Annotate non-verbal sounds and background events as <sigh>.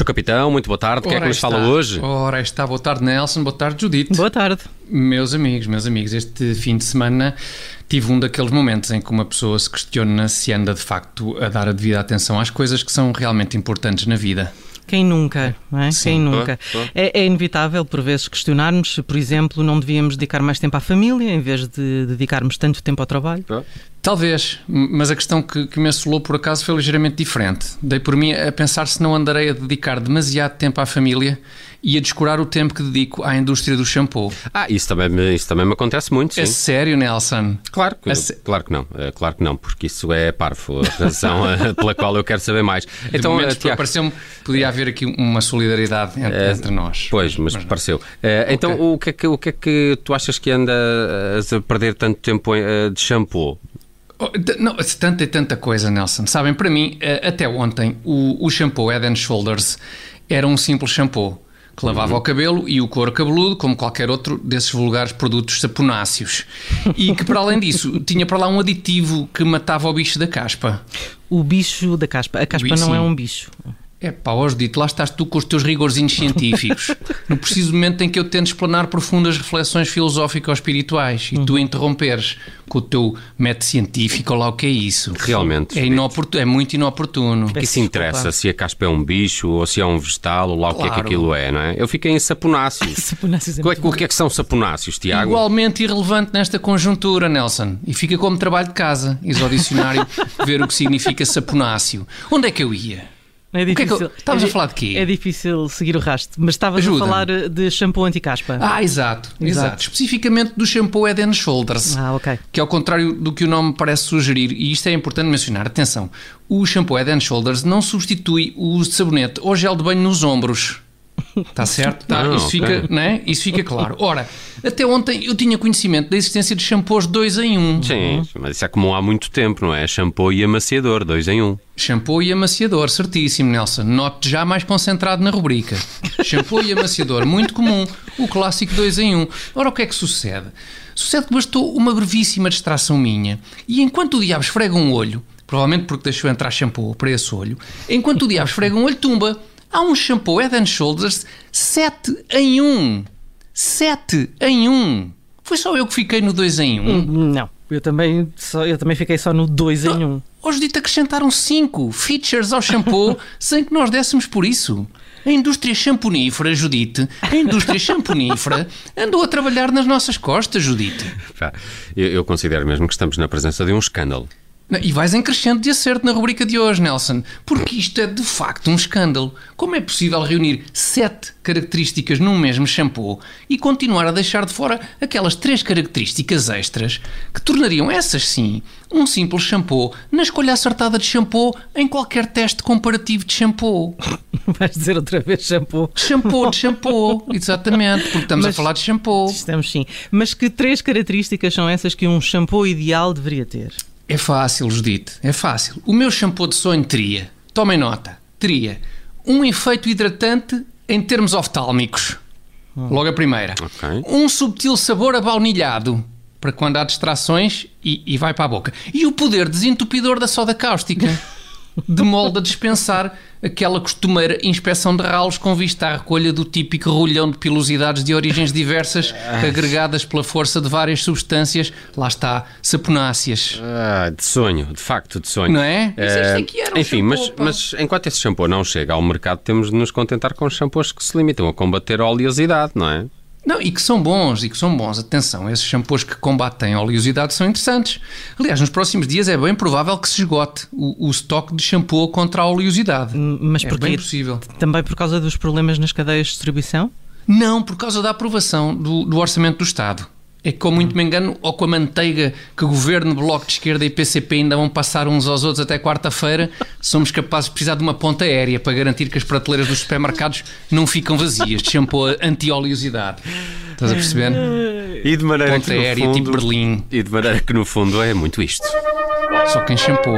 Sr. Capitão, muito boa tarde. Quem é que nos fala hoje? Ora, está. Boa tarde, Nelson. Boa tarde, Judite. Boa tarde. Meus amigos, meus amigos, este fim de semana tive um daqueles momentos em que uma pessoa se questiona se anda de facto a dar a devida atenção às coisas que são realmente importantes na vida. Quem nunca, não é? Quem nunca. É, é, inevitável, por vezes, questionarmos se, por exemplo, não devíamos dedicar mais tempo à família em vez de dedicarmos tanto tempo ao trabalho. Talvez, mas a questão que, que me assolou por acaso foi ligeiramente diferente. Dei por mim a pensar se não andarei a dedicar demasiado tempo à família e a descurar o tempo que dedico à indústria do shampoo. Ah, isso também me, isso também me acontece muito, sim. É sério, Nelson? Claro que, claro que não, é, claro que não, porque isso é parvo, a razão <laughs> eh, pela qual eu quero saber mais. De então, momento, Tiago, pareceu-me podia haver aqui uma solidariedade entre, é, entre nós. Pois, mas, mas pareceu. É, então, okay. o, que é que, o que é que tu achas que anda a perder tanto tempo de shampoo? Oh, não, tanta e tanta coisa, Nelson. Sabem, para mim, eh, até ontem, o, o shampoo Head and Shoulders era um simples shampoo que lavava uhum. o cabelo e o couro cabeludo, como qualquer outro desses vulgares produtos saponáceos. E que, para além disso, <laughs> tinha para lá um aditivo que matava o bicho da caspa. O bicho da caspa. A caspa bicho, não é um bicho. É pá, hoje dito, lá estás tu com os teus rigorzinhos científicos. <laughs> no preciso momento em que eu tento explanar profundas reflexões filosófico-espirituais e uhum. tu interromperes com o teu método científico, lá o que é isso. Realmente. É, inoportuno, é muito inoportuno. O que se interessa se a caspa é um bicho ou se é um vegetal ou lá claro. o que é que aquilo é, não é? Eu fiquei em saponáceos. <laughs> saponáceos é o, que, o que é que são saponáceos, Tiago? Igualmente irrelevante nesta conjuntura, Nelson. E fica como trabalho de casa. Ires ao dicionário <laughs> ver o que significa saponáceo. Onde é que eu ia? É difícil. Que é estavas é, a falar de quê? É difícil seguir o rastro, mas estavas a falar de shampoo anti-caspa. Ah, exato, exato, exato. Especificamente do shampoo Head and Shoulders. Ah, ok. Que ao contrário do que o nome parece sugerir, e isto é importante mencionar, atenção, o shampoo Head and Shoulders não substitui o uso de sabonete ou gel de banho nos ombros. Está certo? Tá, isso, okay. fica, né? isso fica claro. Ora, até ontem eu tinha conhecimento da existência de shampoos 2 em 1. Um. Sim, mas isso é como há muito tempo, não é? Shampoo e amaciador, 2 em 1. Um. Shampoo e amaciador, certíssimo, Nelson. Note já mais concentrado na rubrica. Shampoo e amaciador, muito comum. O clássico 2 em 1. Um. Ora, o que é que sucede? Sucede que bastou uma brevíssima distração minha e enquanto o diabo esfrega um olho, provavelmente porque deixou entrar shampoo para esse olho, enquanto o diabo esfrega um olho, tumba Há um shampoo Head and Shoulders 7 em 1. 7 em 1. Foi só eu que fiquei no 2 em 1? Um. Não, eu também, só, eu também fiquei só no 2 em 1. Hoje dito acrescentaram 5 features ao shampoo <laughs> sem que nós dessemos por isso. A indústria champonífera, Judite, a indústria <laughs> champonífera andou a trabalhar nas nossas costas, Judite. Eu, eu considero mesmo que estamos na presença de um escândalo. E vais em crescente de acerto na rubrica de hoje, Nelson, porque isto é de facto um escândalo. Como é possível reunir sete características num mesmo shampoo e continuar a deixar de fora aquelas três características extras que tornariam essas sim um simples shampoo na escolha acertada de shampoo em qualquer teste comparativo de shampoo? <laughs> Vais dizer outra vez shampoo? Shampoo de shampoo, <laughs> exatamente, porque estamos Mas, a falar de shampoo. Estamos sim. Mas que três características são essas que um shampoo ideal deveria ter? É fácil, Judite, é fácil. O meu shampoo de sonho teria, tomem nota, teria um efeito hidratante em termos oftálmicos. Logo a primeira. Okay. Um subtil sabor abaunilhado para quando há distrações e, e vai para a boca. E o poder desentupidor da soda cáustica. <laughs> de molde a dispensar aquela costumeira inspeção de ralos com vista à recolha do típico rolhão de pilosidades de origens diversas <laughs> agregadas pela força de várias substâncias, lá está, saponáceas. Ah, de sonho, de facto, de sonho. Não é? Uh, enfim, shampoo, mas, mas enquanto esse shampoo não chega ao mercado, temos de nos contentar com shampoos que se limitam a combater a oleosidade, não é? Não, e que são bons, e que são bons. Atenção, esses shampoos que combatem a oleosidade são interessantes. Aliás, nos próximos dias é bem provável que se esgote o, o estoque de shampoo contra a oleosidade. Mas é bem possível. Também por causa dos problemas nas cadeias de distribuição? Não, por causa da aprovação do, do Orçamento do Estado. É que, como muito me engano, ou com a manteiga que governo, Bloco de Esquerda e PCP ainda vão passar uns aos outros até quarta-feira, somos capazes de precisar de uma ponta aérea para garantir que as prateleiras dos supermercados não ficam vazias. De shampoo anti-oleosidade. Estás a perceber? E de maneira ponta que, no aérea, tipo fundo, tipo Berlim. E de maneira que, no fundo, é muito isto. Só quem shampoo.